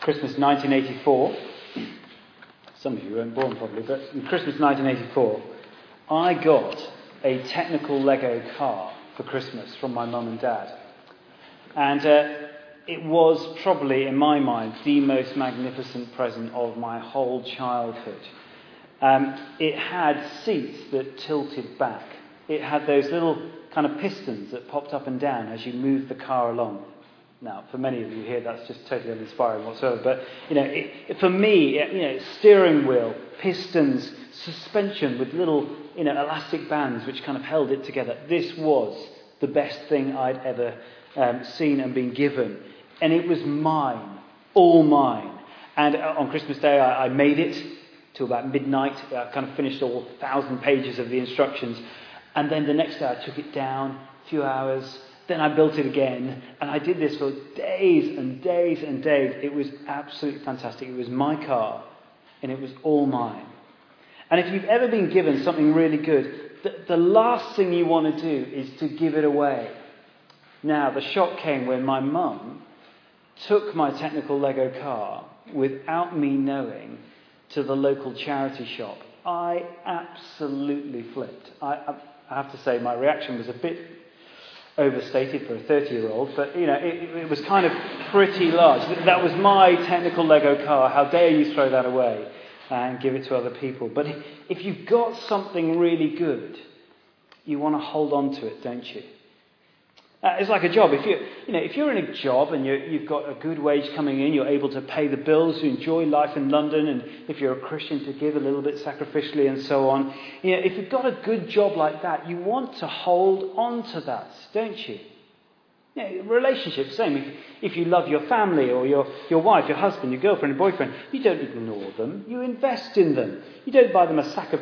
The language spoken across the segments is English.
Christmas 1984. Some of you weren't born probably, but in Christmas 1984, I got a technical Lego car for Christmas from my mum and dad. And uh, it was probably, in my mind, the most magnificent present of my whole childhood. Um, it had seats that tilted back. It had those little kind of pistons that popped up and down as you moved the car along. Now, for many of you here, that's just totally uninspiring whatsoever. But you know, it, for me, you know, steering wheel, pistons, suspension with little, you know, elastic bands which kind of held it together. This was the best thing I'd ever um, seen and been given, and it was mine, all mine. And uh, on Christmas Day, I, I made it till about midnight. I kind of finished all thousand pages of the instructions, and then the next day I took it down, a few hours then I built it again, and I did this for days and days and days. It was absolutely fantastic. It was my car, and it was all mine. And if you've ever been given something really good, the, the last thing you want to do is to give it away. Now, the shock came when my mum took my technical Lego car without me knowing to the local charity shop. I absolutely flipped. I, I have to say, my reaction was a bit overstated for a 30 year old, but you know, it, it, was kind of pretty large. That was my technical Lego car. How dare you throw that away and give it to other people? But if you've got something really good, you want to hold on to it, don't you? Uh, it's like a job. If, you, you know, if you're in a job and you have got a good wage coming in, you're able to pay the bills, you enjoy life in London, and if you're a Christian, to give a little bit sacrificially and so on. You know, if you've got a good job like that, you want to hold on to that, don't you? You know, relationships, same. If, if you love your family or your, your wife, your husband, your girlfriend, your boyfriend, you don't ignore them. You invest in them. You don't buy them a sack of,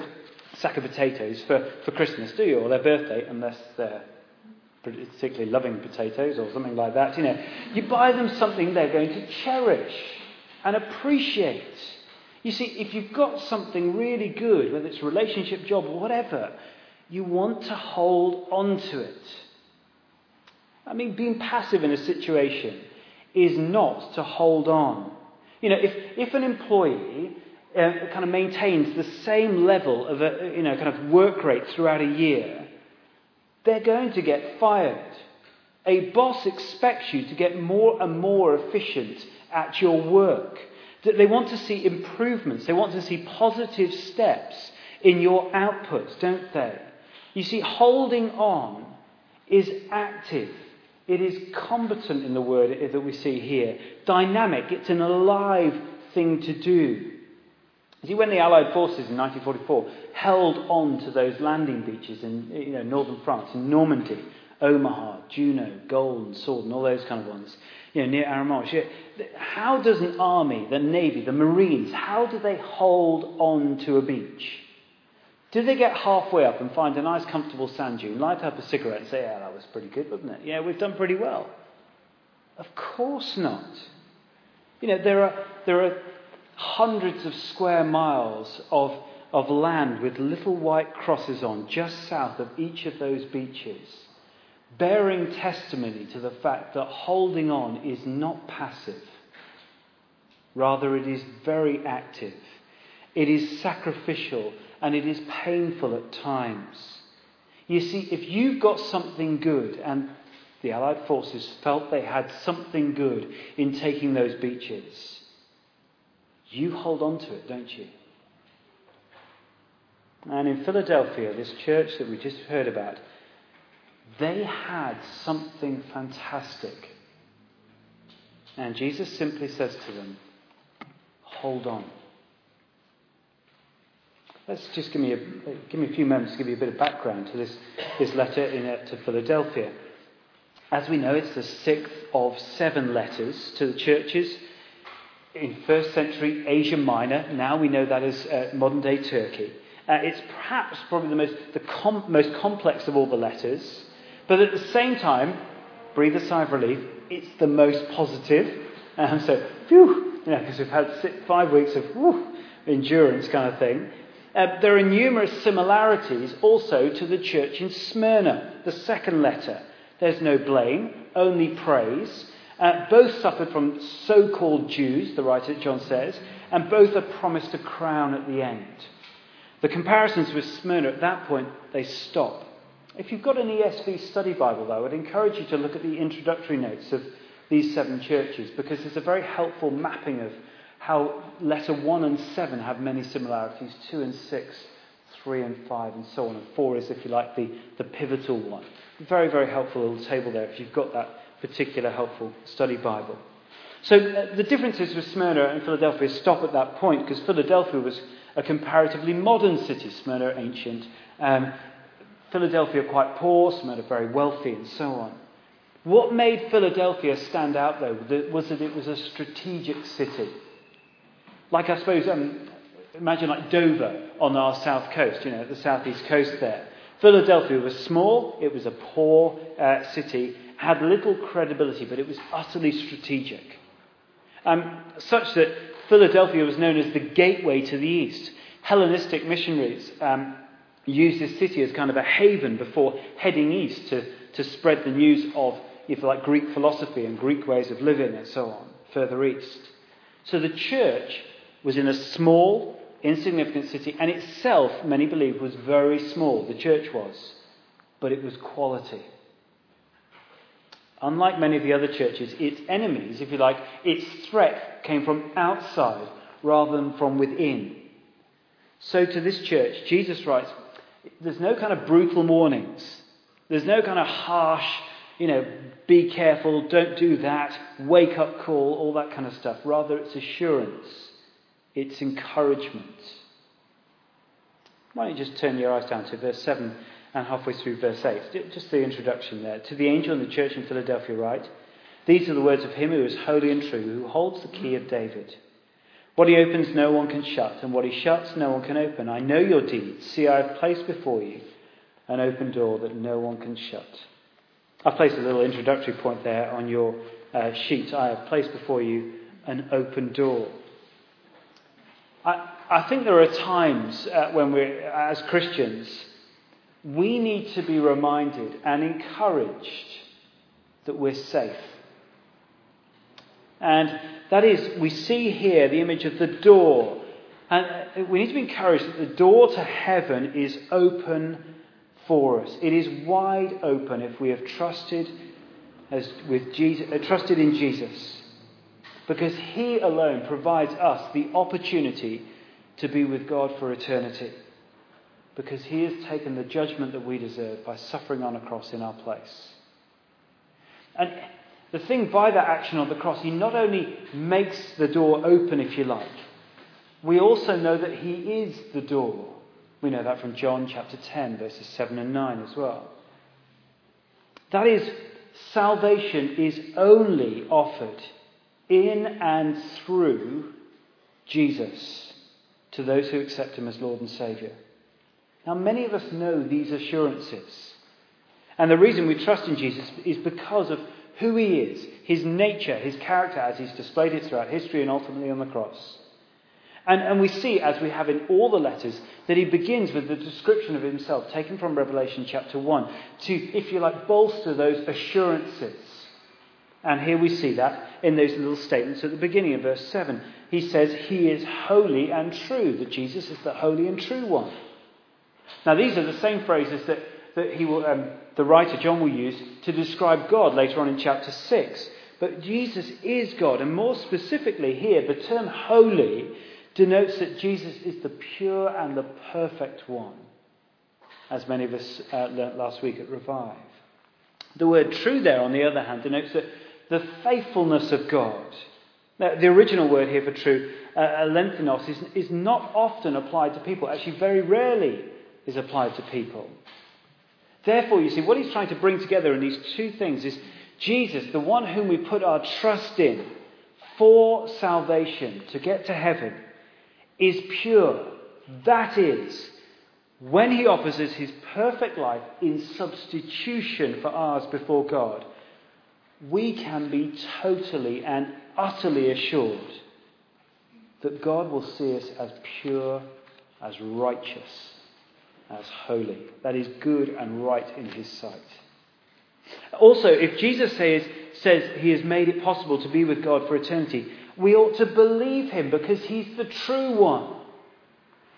sack of potatoes for, for Christmas, do you, or their birthday, unless they're particularly loving potatoes or something like that, you know, you buy them something they're going to cherish and appreciate. You see, if you've got something really good, whether it's relationship, job, whatever, you want to hold on to it. I mean, being passive in a situation is not to hold on. You know, if, if an employee uh, kind of maintains the same level of a, you know, kind of work rate throughout a year, they're going to get fired. A boss expects you to get more and more efficient at your work. They want to see improvements. They want to see positive steps in your outputs, don't they? You see, holding on is active. It is combatant in the word that we see here. Dynamic. It's an alive thing to do. See, when the Allied forces in 1944 held on to those landing beaches in you know, northern France, in Normandy, Omaha, Juno, Gold, Sword, and all those kind of ones, you know, near Arromanches, how does an army, the navy, the marines, how do they hold on to a beach? Do they get halfway up and find a nice, comfortable sand dune, light up a cigarette, and say, "Yeah, that was pretty good, wasn't it? Yeah, we've done pretty well." Of course not. You know, there are there are hundreds of square miles of, of land with little white crosses on just south of each of those beaches, bearing testimony to the fact that holding on is not passive. Rather, it is very active. It is sacrificial and it is painful at times. You see, if you've got something good, and the Allied forces felt they had something good in taking those beaches, you hold on to it, don't you? And in Philadelphia, this church that we just heard about, they had something fantastic. And Jesus simply says to them, Hold on. Let's just give me a, give me a few moments to give you a bit of background to this, this letter in, uh, to Philadelphia. As we know, it's the sixth of seven letters to the churches in first century Asia Minor. Now we know that as uh, modern day Turkey. Uh, it's perhaps probably the most, the com- most complex of all the letters, but at the same time, breathe a sigh of relief, it's the most positive. Um, so, phew, you know, because we've had six, five weeks of whew, endurance kind of thing. Uh, there are numerous similarities also to the church in Smyrna, the second letter. There's no blame, only praise. Uh, both suffered from so called Jews, the writer John says, and both are promised a crown at the end. The comparisons with Smyrna at that point, they stop. If you've got an ESV study Bible, though, I'd encourage you to look at the introductory notes of these seven churches because there's a very helpful mapping of how letter 1 and 7 have many similarities, 2 and 6, 3 and 5, and so on. And 4 is, if you like, the, the pivotal one. Very, very helpful little table there if you've got that particular helpful study Bible. So uh, the differences with Smyrna and Philadelphia stop at that point because Philadelphia was a comparatively modern city, Smyrna ancient, um, Philadelphia quite poor, Smyrna very wealthy, and so on. What made Philadelphia stand out, though, was that it was a strategic city. Like, I suppose, um, imagine like Dover on our south coast, you know, the southeast coast there. Philadelphia was small, it was a poor uh, city, had little credibility, but it was utterly strategic. Um, such that Philadelphia was known as the gateway to the east. Hellenistic missionaries um, used this city as kind of a haven before heading east to, to spread the news of, if like, Greek philosophy and Greek ways of living and so on, further east. So the church was in a small, insignificant city, and itself, many believe, was very small. The church was. But it was quality. Unlike many of the other churches, its enemies, if you like, its threat came from outside rather than from within. So to this church, Jesus writes, there's no kind of brutal warnings. There's no kind of harsh, you know, be careful, don't do that, wake up call, all that kind of stuff. Rather, it's assurance, it's encouragement. Why don't you just turn your eyes down to verse 7 and halfway through verse 8? Just the introduction there. To the angel in the church in Philadelphia, write These are the words of him who is holy and true, who holds the key of David. What he opens, no one can shut, and what he shuts, no one can open. I know your deeds. See, I have placed before you an open door that no one can shut. I've placed a little introductory point there on your uh, sheet. I have placed before you an open door. I, I think there are times uh, when we, as Christians, we need to be reminded and encouraged that we're safe. And that is, we see here the image of the door. And uh, we need to be encouraged that the door to heaven is open for us. It is wide open if we have trusted, as with Jesus, uh, trusted in Jesus. Because He alone provides us the opportunity to be with God for eternity. Because He has taken the judgment that we deserve by suffering on a cross in our place. And the thing by that action on the cross, he not only makes the door open, if you like, we also know that he is the door. We know that from John chapter 10, verses 7 and 9 as well. That is, salvation is only offered in and through Jesus to those who accept him as Lord and Saviour. Now, many of us know these assurances. And the reason we trust in Jesus is because of who he is, his nature, his character as he's displayed it throughout history and ultimately on the cross. And, and we see, as we have in all the letters, that he begins with the description of himself taken from Revelation chapter 1 to, if you like, bolster those assurances. And here we see that in those little statements at the beginning of verse 7. He says, He is holy and true, that Jesus is the holy and true one. Now, these are the same phrases that that he will, um, the writer John will use to describe God later on in chapter 6. But Jesus is God, and more specifically here, the term holy denotes that Jesus is the pure and the perfect one, as many of us uh, learnt last week at Revive. The word true there, on the other hand, denotes that the faithfulness of God. Now, the original word here for true, uh, alethinos, is, is not often applied to people. Actually, very rarely is applied to people. Therefore, you see, what he's trying to bring together in these two things is Jesus, the one whom we put our trust in for salvation, to get to heaven, is pure. That is, when he offers us his perfect life in substitution for ours before God, we can be totally and utterly assured that God will see us as pure, as righteous, as holy. That is good and right in his sight. Also, if Jesus says, says he has made it possible to be with God for eternity, we ought to believe him because he's the true one.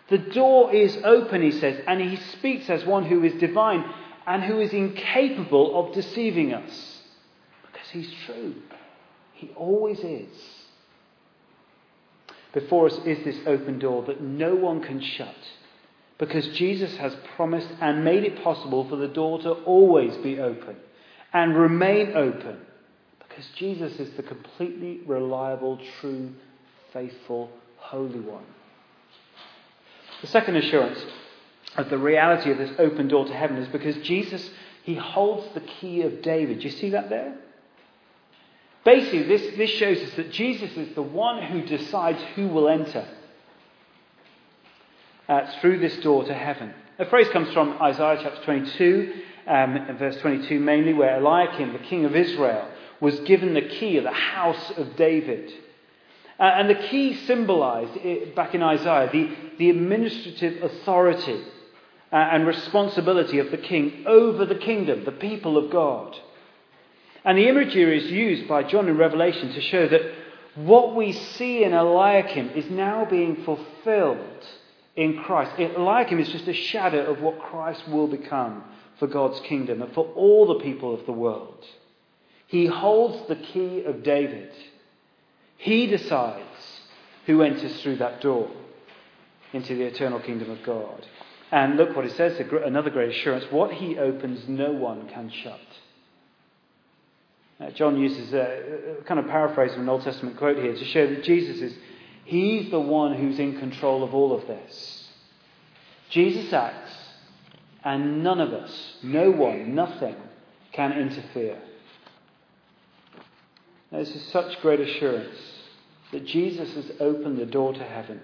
The door is open, he says, and he speaks as one who is divine and who is incapable of deceiving us because he's true. He always is. Before us is this open door that no one can shut because Jesus has promised and made it possible for the door to always be open and remain open because Jesus is the completely reliable, true, faithful, holy one. The second assurance of the reality of this open door to heaven is because Jesus, he holds the key of David. Do you see that there? Basically, this, this shows us that Jesus is the one who decides who will enter uh, through this door to heaven. The phrase comes from Isaiah chapter 22, um, verse 22 mainly, where Eliakim, the king of Israel, was given the key of the house of David. Uh, and the key symbolized, it, back in Isaiah, the, the administrative authority uh, and responsibility of the king over the kingdom, the people of God. And the imagery is used by John in Revelation to show that what we see in Eliakim is now being fulfilled in Christ. like Him, is just a shadow of what Christ will become for God's kingdom and for all the people of the world. He holds the key of David. He decides who enters through that door into the eternal kingdom of God. And look what it says, another great assurance. What he opens, no one can shut. Uh, John uses a, a, kind of paraphrase of an Old Testament quote here to show that Jesus is, he's the one who's in control of all of this. Jesus acts, and none of us, no one, nothing, can interfere. Now, This is such great assurance that Jesus has opened the door to heaven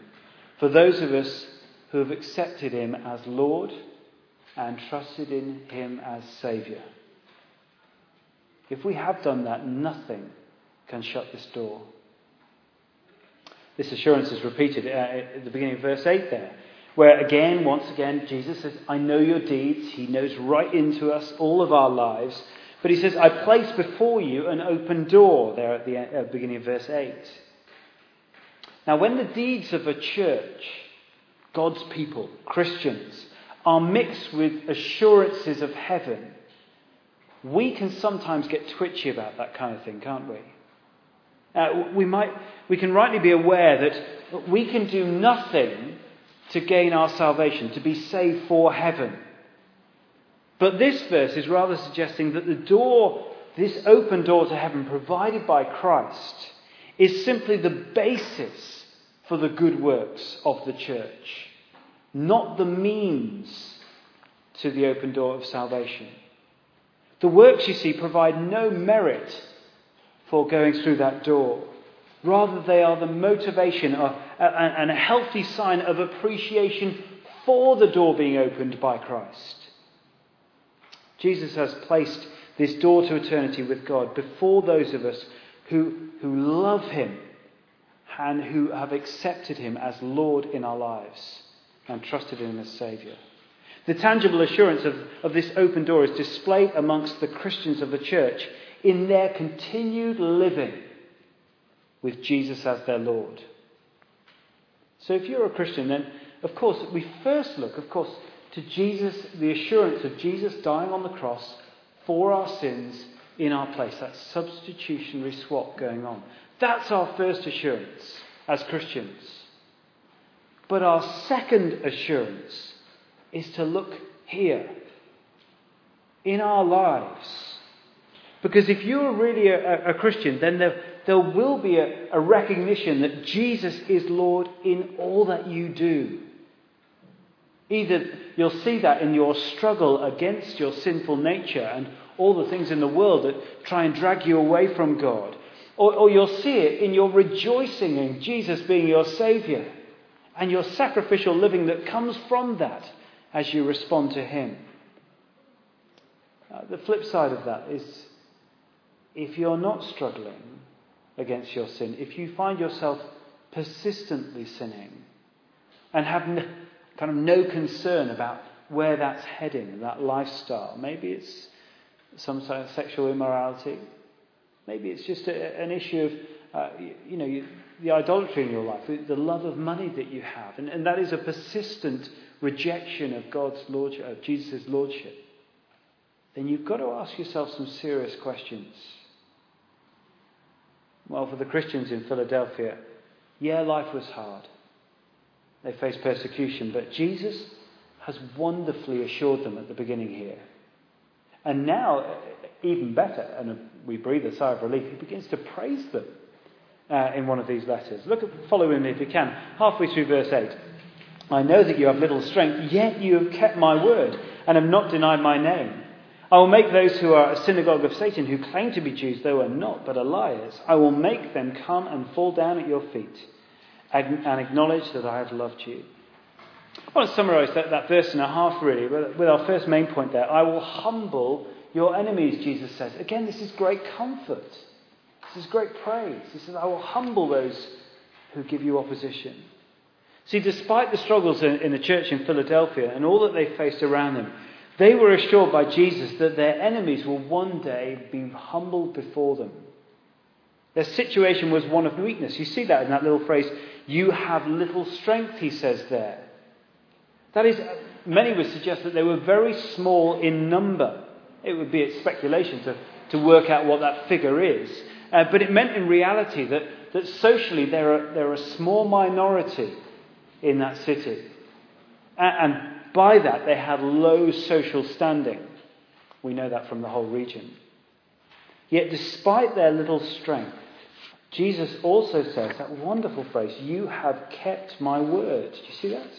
for those of us who have accepted him as Lord and trusted in him as Saviour. If we have done that, nothing can shut this door. This assurance is repeated uh, at the beginning of verse 8 there, where again, once again, Jesus says, I know your deeds. He knows right into us, all of our lives. But he says, I place before you an open door, there at the uh, beginning of verse 8. Now, when the deeds of a church, God's people, Christians, are mixed with assurances of heaven, we can sometimes get twitchy about that kind of thing, can't we? Uh, we, might, we can rightly be aware that we can do nothing to gain our salvation, to be saved for heaven. But this verse is rather suggesting that the door, this open door to heaven provided by Christ, is simply the basis for the good works of the church, not the means to the open door of salvation. The works, you see, provide no merit for going through that door. Rather, they are the motivation of, and a healthy sign of appreciation for the door being opened by Christ. Jesus has placed this door to eternity with God before those of us who, who love Him and who have accepted Him as Lord in our lives and trusted Him as Saviour. The tangible assurance of, of this open door is displayed amongst the Christians of the church in their continued living with Jesus as their Lord. So if you're a Christian, then of course we first look, of course, to Jesus, the assurance of Jesus dying on the cross for our sins in our place. That substitutionary swap going on. That's our first assurance as Christians. But our second assurance is to look here in our lives. Because if you're really a, a Christian, then there, there will be a, a recognition that Jesus is Lord in all that you do. Either you'll see that in your struggle against your sinful nature and all the things in the world that try and drag you away from God, or, or you'll see it in your rejoicing in Jesus being your Saviour and your sacrificial living that comes from that as you respond to Him. Uh, the flip side of that is if you're not struggling against your sin, if you find yourself persistently sinning and have no, kind of no concern about where that's heading, that lifestyle, maybe it's some sort of sexual immorality, Maybe it's just a, an issue of, uh, you, you, know, you, the idolatry in your life, the love of money that you have. And, and that is a persistent rejection of God's lordship, of Jesus' lordship. Then you've got to ask yourself some serious questions. Well, for the Christians in Philadelphia, yeah, life was hard. They faced persecution, but Jesus has wonderfully assured them at the beginning here. And now, even better, and we breathe a sigh of relief, he begins to praise them uh, in one of these letters. Look at, follow me if you can, halfway through verse 8. I know that you have little strength, yet you have kept my word and have not denied my name. I will make those who are a synagogue of Satan, who claim to be Jews, though are not, but are liars, I will make them come and fall down at your feet and acknowledge that I have loved you. I want to summarize that, that verse and a half, really, with our first main point there. I will humble your enemies, Jesus says. Again, this is great comfort. This is great praise. He says, I will humble those who give you opposition. See, despite the struggles in, in the church in Philadelphia and all that they faced around them, they were assured by Jesus that their enemies will one day be humbled before them. Their situation was one of weakness. You see that in that little phrase, you have little strength, he says there. That is, many would suggest that they were very small in number. It would be a speculation to, to work out what that figure is. Uh, but it meant in reality that, that socially they're a, they're a small minority in that city. And, and by that, they had low social standing. We know that from the whole region. Yet, despite their little strength, Jesus also says that wonderful phrase, You have kept my word. Do you see that?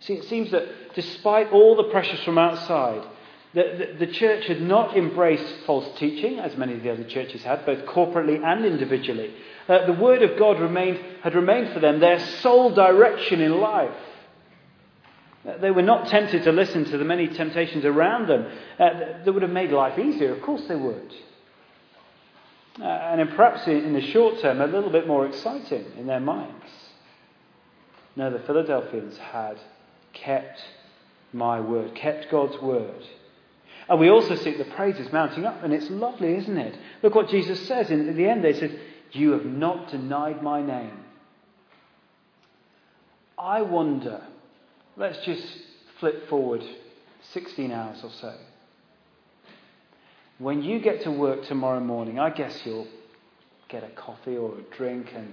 See, it seems that despite all the pressures from outside, the, the, the, church had not embraced false teaching, as many of the other churches had, both corporately and individually. Uh, the Word of God remained, had remained for them their sole direction in life. Uh, they were not tempted to listen to the many temptations around them uh, that would have made life easier. Of course they would. Uh, and perhaps in the short term, a little bit more exciting in their minds. No, the Philadelphians had kept my word, kept God's word. And we also see the praises mounting up, and it's lovely, isn't it? Look what Jesus says in, the end. He says, You have not denied my name. I wonder, let's just flip forward 16 hours or so. When you get to work tomorrow morning, I guess you'll get a coffee or a drink, and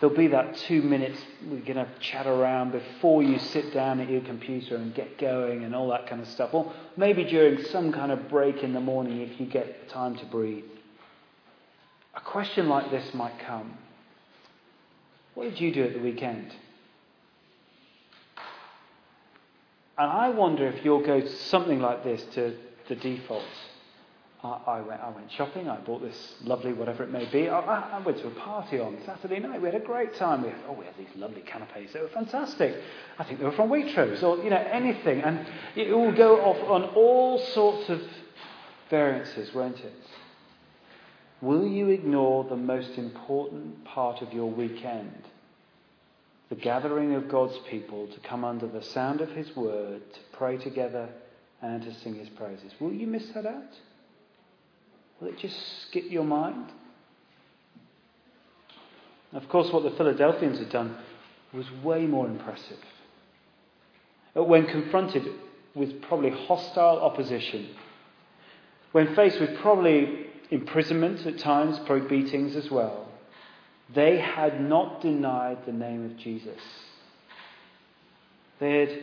there'll be that two minutes we're going to chat around before you sit down at your computer and get going and all that kind of stuff. Or maybe during some kind of break in the morning if you get time to breathe. A question like this might come What did you do at the weekend? And I wonder if you'll go something like this to the default. I, went, I went shopping. I bought this lovely, whatever it may be. I, I, went to a party on Saturday night. We had a great time. We had, oh, we had these lovely canapes. They were fantastic. I think they were from Waitrose or, you know, anything. And it will go off on all sorts of variances, won't it? Will you ignore the most important part of your weekend? The gathering of God's people to come under the sound of His word, to pray together, and to sing His praises. Will you miss that out? Will it just skip your mind? Of course, what the Philadelphians had done was way more impressive. When confronted with probably hostile opposition, when faced with probably imprisonment at times, probably beatings as well, they had not denied the name of Jesus. They had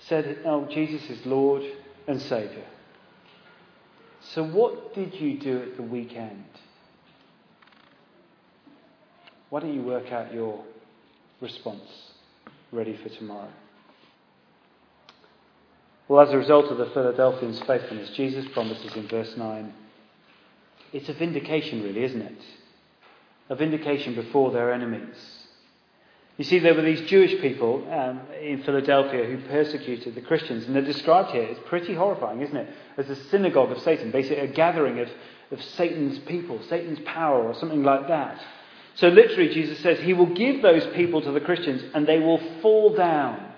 said, Oh, Jesus is Lord and Saviour. So, what did you do at the weekend? Why don't you work out your response ready for tomorrow? Well, as a result of the Philadelphians' faithfulness, Jesus promises in verse 9 it's a vindication, really, isn't it? A vindication before their enemies. You see, there were these Jewish people um, in Philadelphia who persecuted the Christians, and they're described here. It's pretty horrifying, isn't it? As a synagogue of Satan, basically a gathering of, of Satan's people, Satan's power, or something like that. So, literally, Jesus says he will give those people to the Christians, and they will fall down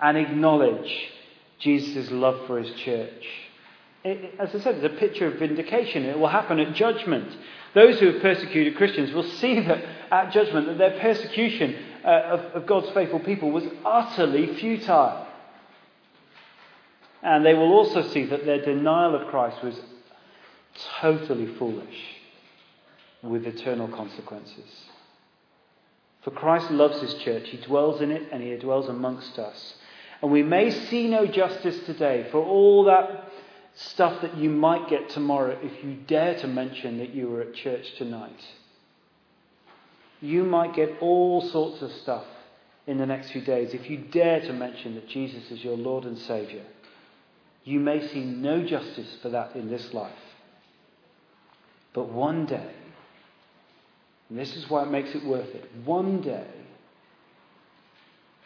and acknowledge Jesus' love for his church. It, as I said, it's a picture of vindication. It will happen at judgment. Those who have persecuted Christians will see that at judgment that their persecution uh, of, of God's faithful people was utterly futile. And they will also see that their denial of Christ was totally foolish with eternal consequences. For Christ loves his church, he dwells in it, and he dwells amongst us. And we may see no justice today for all that stuff that you might get tomorrow if you dare to mention that you were at church tonight. You might get all sorts of stuff in the next few days if you dare to mention that Jesus is your Lord and Saviour. You may see no justice for that in this life. But one day, and this is why it makes it worth it, one day,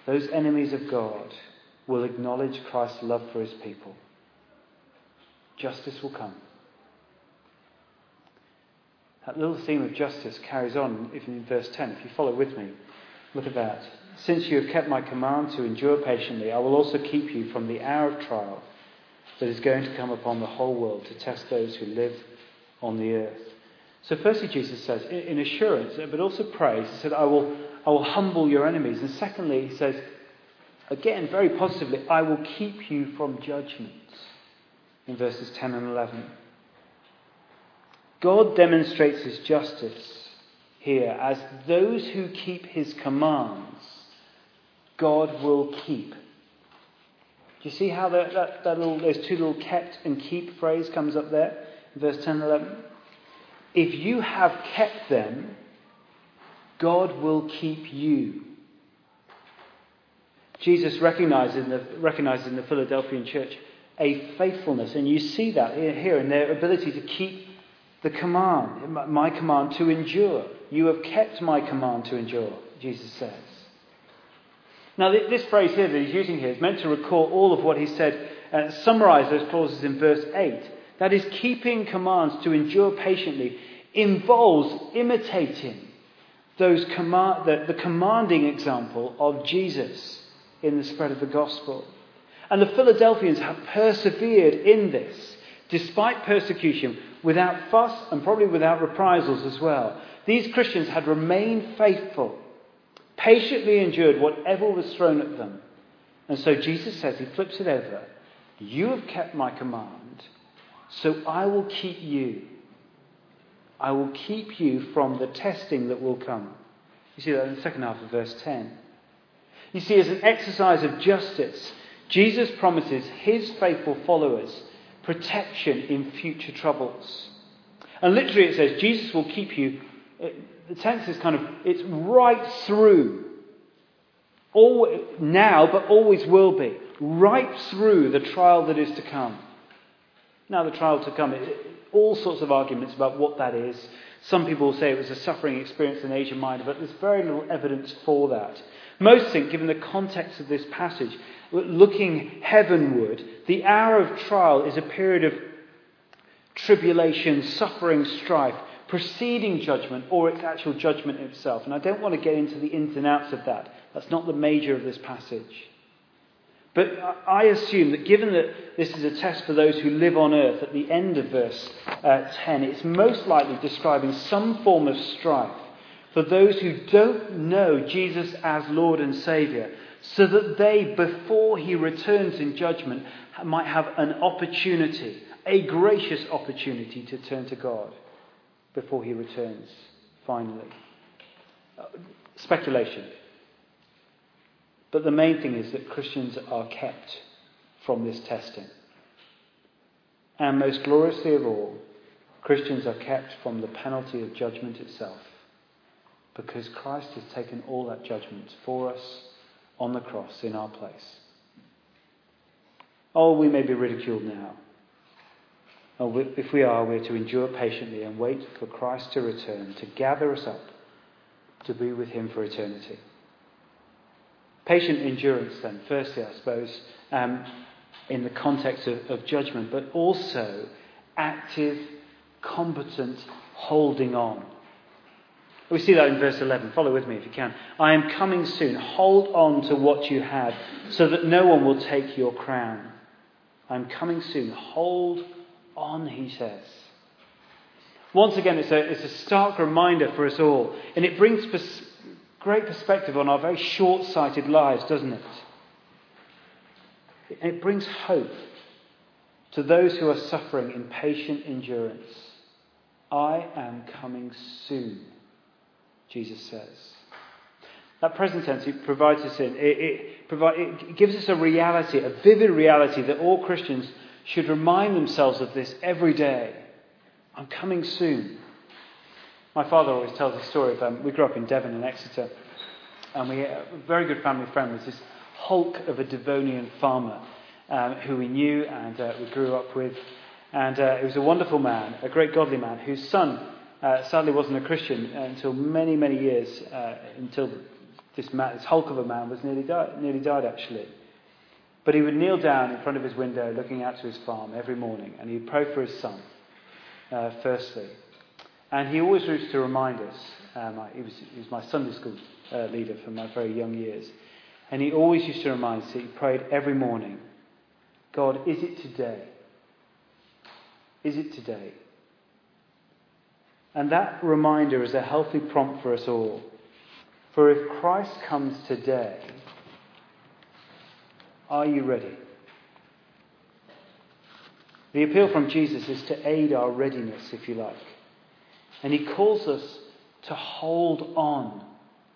those enemies of God will acknowledge Christ's love for his people. Justice will come. That little theme of justice carries on even in verse 10. If you follow with me, look at that. Since you have kept my command to endure patiently, I will also keep you from the hour of trial that is going to come upon the whole world to test those who live on the earth. So, firstly, Jesus says, in assurance, but also praise, He said, I will, I will humble your enemies. And secondly, He says, again, very positively, I will keep you from judgment. In verses 10 and 11. God demonstrates His justice here as those who keep His commands, God will keep. Do you see how that, that, that little, those two little kept and keep phrase comes up there? Verse 10 and 11. If you have kept them, God will keep you. Jesus recognized in the, recognized in the Philadelphian church a faithfulness, and you see that here in their ability to keep the command, my command to endure. You have kept my command to endure, Jesus says. Now, this phrase here that he's using here is meant to recall all of what he said, uh, summarize those clauses in verse 8. That is, keeping commands to endure patiently involves imitating those command, the, the commanding example of Jesus in the spread of the gospel. And the Philadelphians have persevered in this, despite persecution, without fuss and probably without reprisals as well. These Christians had remained faithful patiently endured whatever was thrown at them. And so Jesus says, He flips it over. You have kept my command, so I will keep you. I will keep you from the testing that will come. You see that in the second half of verse 10. You see, as an exercise of justice, Jesus promises his faithful followers protection in future troubles. And literally it says, Jesus will keep you the tense is kind of, it's right through. All, now, but always will be. Right through the trial that is to come. Now, the trial to come, it, all sorts of arguments about what that is. Some people say it was a suffering experience in Asia Minor, but there's very little evidence for that. Most think, given the context of this passage, looking heavenward, the hour of trial is a period of tribulation, suffering, strife, preceding judgment or its actual judgment itself. And I don't want to get into the ins and outs of that. That's not the major of this passage. But I assume that given that this is a test for those who live on earth at the end of verse uh, 10, it's most likely describing some form of strife for those who don't know Jesus as Lord and Saviour, so that they, before he returns in judgment, might have an opportunity, a gracious opportunity to turn to God before he returns finally. Uh, speculation. But the main thing is that Christians are kept from this testing. And most gloriously of all, Christians are kept from the penalty of judgment itself because Christ has taken all that judgment for us on the cross in our place. Oh, we may be ridiculed now. If we are, we're to endure patiently and wait for Christ to return, to gather us up to be with Him for eternity. Patient endurance, then, firstly, I suppose, um, in the context of, of judgment, but also active, competent holding on. We see that in verse 11. Follow with me if you can. I am coming soon. Hold on to what you have so that no one will take your crown. I am coming soon. Hold on, he says. Once again, it's a, it's a stark reminder for us all, and it brings pers- great perspective on our very short sighted lives, doesn't it? It brings hope to those who are suffering in patient endurance. I am coming soon, Jesus says. That present tense it provides us in. It, it, provide, it gives us a reality, a vivid reality that all Christians should remind themselves of this every day. I'm coming soon. My father always tells a story of um, we grew up in Devon and Exeter, and we a very good family friend was this hulk of a Devonian farmer um, who we knew and uh, we grew up with. And uh, he was a wonderful man, a great godly man, whose son uh, sadly wasn't a Christian until many, many years, uh, until this, man, this hulk of a man was nearly died, nearly died actually. But he would kneel down in front of his window looking out to his farm every morning and he'd pray for his son, uh, firstly. And he always used to remind us, um, he, was, he was my Sunday school uh, leader for my very young years, and he always used to remind us that he prayed every morning, God, is it today? Is it today? And that reminder is a healthy prompt for us all. For if Christ comes today, are you ready? The appeal from Jesus is to aid our readiness, if you like. And he calls us to hold on,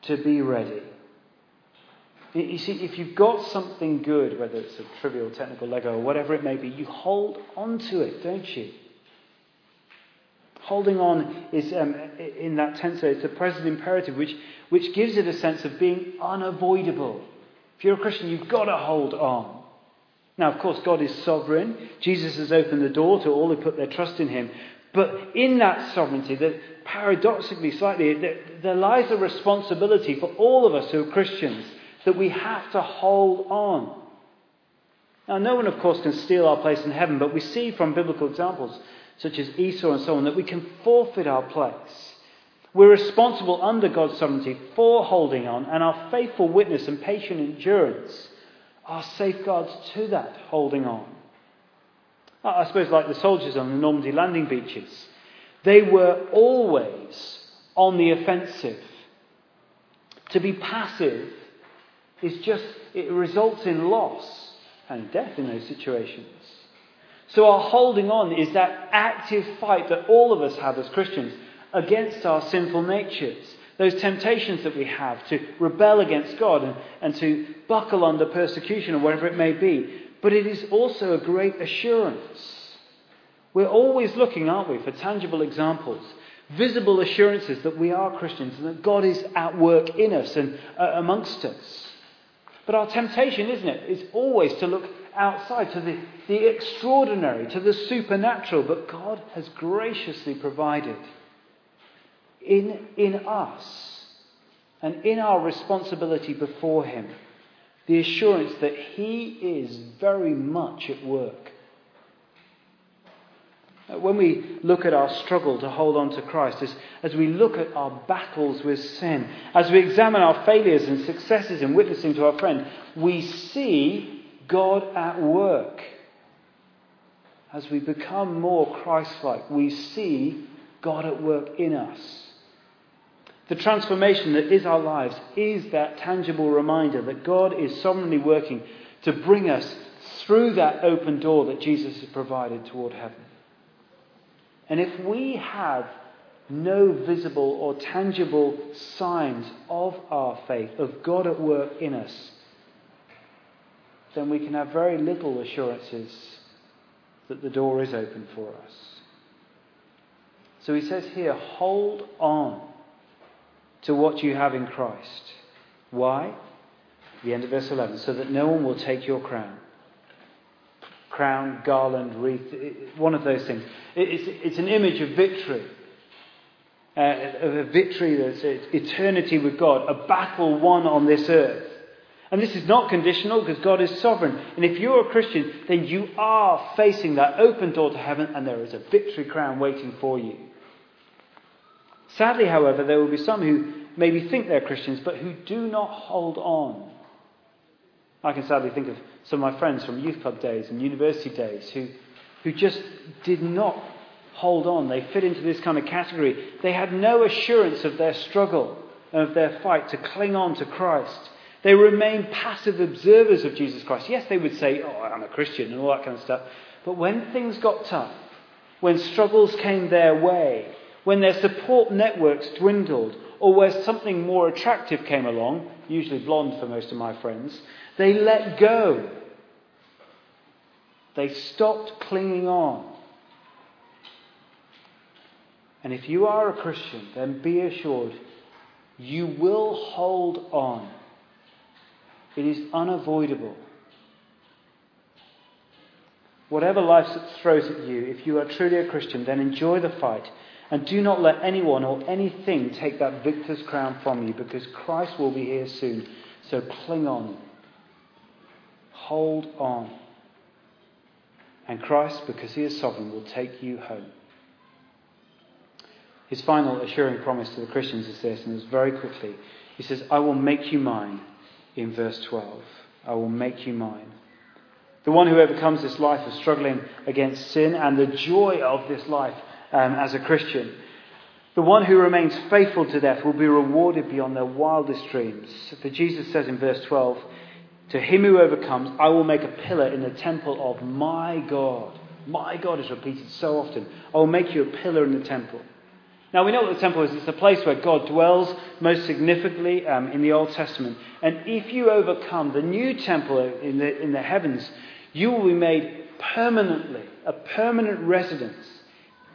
to be ready. You see, if you've got something good, whether it's a trivial technical Lego or whatever it may be, you hold on to it, don't you? Holding on is, um, in that tense, it's a present imperative which, which gives it a sense of being unavoidable. If you're a Christian, you've got to hold on. Now, of course, God is sovereign. Jesus has opened the door to all who put their trust in him. But in that sovereignty, that paradoxically, slightly, there lies a responsibility for all of us who are Christians that we have to hold on. Now, no one, of course, can steal our place in heaven, but we see from biblical examples, such as Esau and so on, that we can forfeit our place. We're responsible under God's sovereignty for holding on, and our faithful witness and patient endurance are safeguards to that holding on. I suppose, like the soldiers on the Normandy landing beaches, they were always on the offensive. To be passive is just, it results in loss and death in those situations. So our holding on is that active fight that all of us have as Christians against our sinful natures. Those temptations that we have to rebel against God and, and to buckle under persecution or whatever it may be. But it is also a great assurance. We're always looking, aren't we, for tangible examples, visible assurances that we are Christians and that God is at work in us and uh, amongst us. But our temptation, isn't it, is always to look outside to the, the extraordinary, to the supernatural. But God has graciously provided in, in us and in our responsibility before Him the assurance that He is very much at work. When we look at our struggle to hold on to Christ, as, as we look at our battles with sin, as we examine our failures and successes in witnessing to our friend, we see God at work. As we become more Christ like, we see God at work in us. The transformation that is our lives is that tangible reminder that God is sovereignly working to bring us through that open door that Jesus has provided toward heaven. And if we have no visible or tangible signs of our faith, of God at work in us, then we can have very little assurances that the door is open for us. So he says here, hold on to what you have in Christ. Why? The end of verse 11, so that no one will take your crown. Crown, garland, wreath, one of those things. It's, it's an image of victory. Uh, of a victory that's eternity with God, a battle won on this earth. And this is not conditional because God is sovereign. And if you're a Christian, then you are facing that open door to heaven and there is a victory crown waiting for you. Sadly, however, there will be some who maybe think they're Christians but who do not hold on. I can sadly think of some of my friends from youth club days and university days who who just did not hold on. They fit into this kind of category. They had no assurance of their struggle and of their fight to cling on to Christ. They remained passive observers of Jesus Christ. Yes, they would say, Oh, I'm a Christian and all that kind of stuff. But when things got tough, when struggles came their way, when their support networks dwindled, or where something more attractive came along, usually blonde for most of my friends, they let go. They stopped clinging on. And if you are a Christian, then be assured you will hold on. It is unavoidable. Whatever life throws at you, if you are truly a Christian, then enjoy the fight and do not let anyone or anything take that victor's crown from you because Christ will be here soon. So cling on. Hold on. And Christ, because he is sovereign, will take you home. His final assuring promise to the Christians is this, and it's very quickly. He says, I will make you mine in verse 12. I will make you mine. The one who overcomes this life of struggling against sin and the joy of this life um, as a Christian, the one who remains faithful to death will be rewarded beyond their wildest dreams. For Jesus says in verse 12, To him who overcomes, I will make a pillar in the temple of my God. My God is repeated so often. I will make you a pillar in the temple. Now, we know what the temple is. It's the place where God dwells most significantly um, in the Old Testament. And if you overcome the new temple in the, in the heavens, you will be made permanently, a permanent residence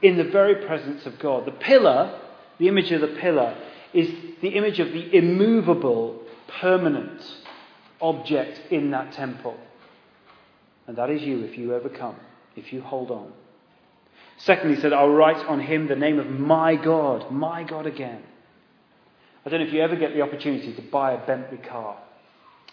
in the very presence of God. The pillar, the image of the pillar, is the image of the immovable, permanent object in that temple. And that is you if you overcome, if you hold on. Secondly, he said, I'll write on him the name of my God, my God again. I don't know if you ever get the opportunity to buy a Bentley car.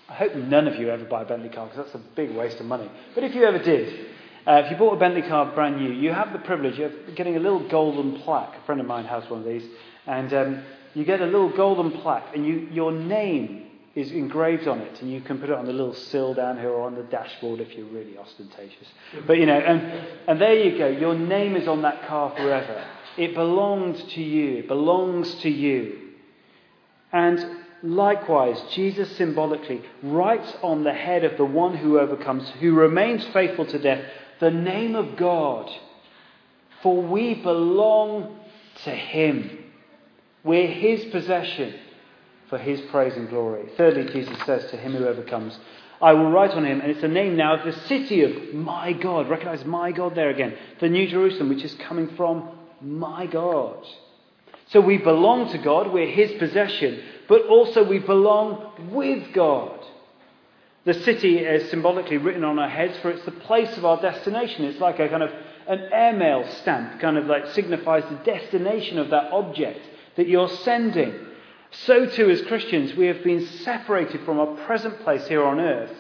I hope none of you ever buy a Bentley car because that's a big waste of money. But if you ever did, uh, if you bought a Bentley car brand new, you have the privilege of getting a little golden plaque. A friend of mine has one of these. And um, you get a little golden plaque, and you, your name is engraved on it, and you can put it on the little sill down here or on the dashboard if you're really ostentatious. But you know, and, and there you go. Your name is on that car forever. It belonged to you. It belongs to you. And likewise, Jesus symbolically writes on the head of the one who overcomes, who remains faithful to death, the name of God. For we belong to Him. We're His possession for his praise and glory. Thirdly, Jesus says to him who overcomes, I will write on him, and it's a name now of the city of my God. Recognize my God there again. The New Jerusalem, which is coming from my God. So we belong to God, we're his possession, but also we belong with God. The city is symbolically written on our heads, for it's the place of our destination. It's like a kind of an airmail stamp, kind of like signifies the destination of that object that you're sending. So too, as Christians, we have been separated from our present place here on earth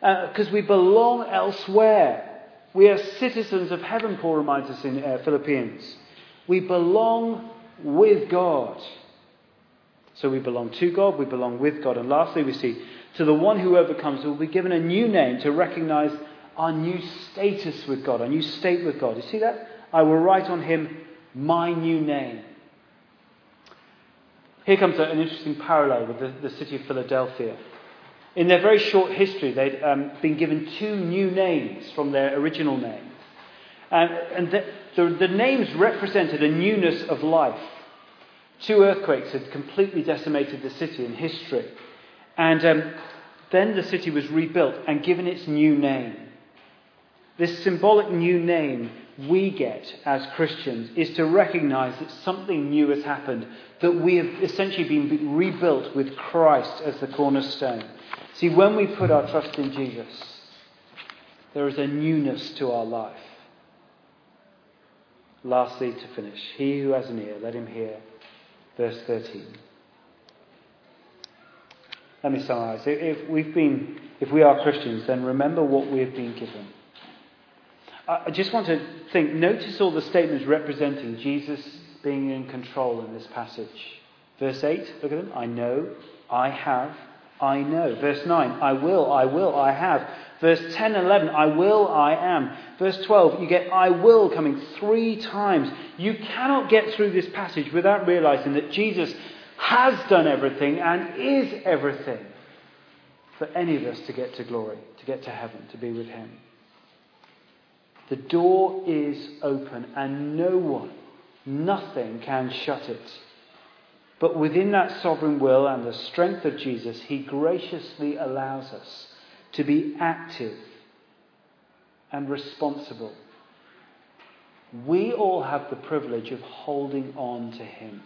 because uh, we belong elsewhere. We are citizens of heaven, Paul reminds us in uh, Philippians. We belong with God. So we belong to God, we belong with God. And lastly, we see to the one who overcomes will be given a new name to recognize our new status with God, our new state with God. You see that? I will write on him my new name. Here comes an interesting parallel with the, the city of Philadelphia. In their very short history, they'd um, been given two new names from their original name. And, and the, the, the, names represented a newness of life. Two earthquakes had completely decimated the city in history. And um, then the city was rebuilt and given its new name. This symbolic new name we get as Christians is to recognize that something new has happened, that we have essentially been rebuilt with Christ as the cornerstone. See, when we put our trust in Jesus, there is a newness to our life. Lastly, to finish, he who has an ear, let him hear. Verse 13. Let me summarize. If, we've been, if we are Christians, then remember what we have been given. I just want to think, notice all the statements representing Jesus being in control in this passage. Verse 8, look at them. I know, I have, I know. Verse 9, I will, I will, I have. Verse 10 and 11, I will, I am. Verse 12, you get I will coming three times. You cannot get through this passage without realizing that Jesus has done everything and is everything for any of us to get to glory, to get to heaven, to be with Him. The door is open and no one, nothing can shut it. But within that sovereign will and the strength of Jesus, He graciously allows us to be active and responsible. We all have the privilege of holding on to Him.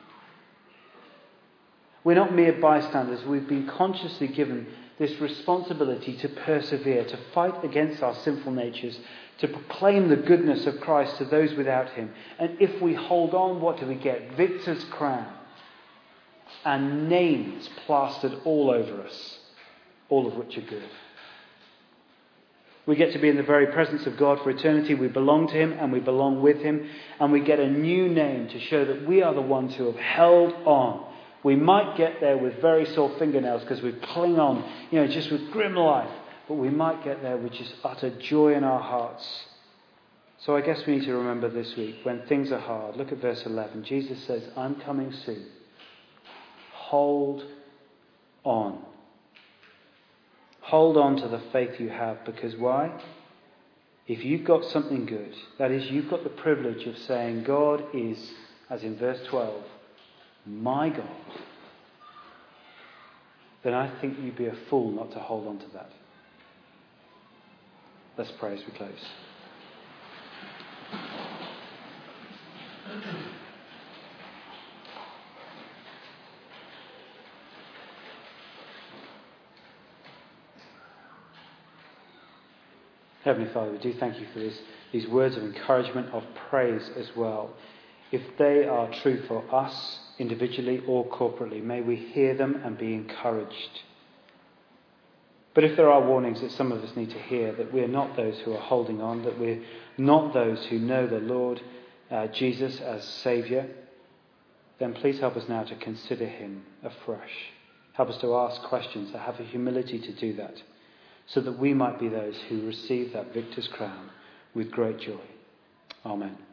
We're not mere bystanders. We've been consciously given this responsibility to persevere, to fight against our sinful natures, to proclaim the goodness of Christ to those without Him. And if we hold on, what do we get? Victor's crown and names plastered all over us, all of which are good. We get to be in the very presence of God for eternity. We belong to Him and we belong with Him. And we get a new name to show that we are the ones who have held on. We might get there with very sore fingernails because we cling on, you know, just with grim life. But we might get there with just utter joy in our hearts. So I guess we need to remember this week when things are hard. Look at verse 11. Jesus says, I'm coming soon. Hold on. Hold on to the faith you have because why? If you've got something good, that is, you've got the privilege of saying, God is, as in verse 12, my God, then I think you'd be a fool not to hold on to that. Let's pray as we close. Heavenly Father, we do thank you for this, these words of encouragement, of praise as well. If they are true for us individually or corporately, may we hear them and be encouraged. But if there are warnings that some of us need to hear, that we are not those who are holding on, that we're not those who know the Lord uh, Jesus as Saviour, then please help us now to consider Him afresh. Help us to ask questions, to have the humility to do that so that we might be those who receive that victor's crown with great joy. Amen.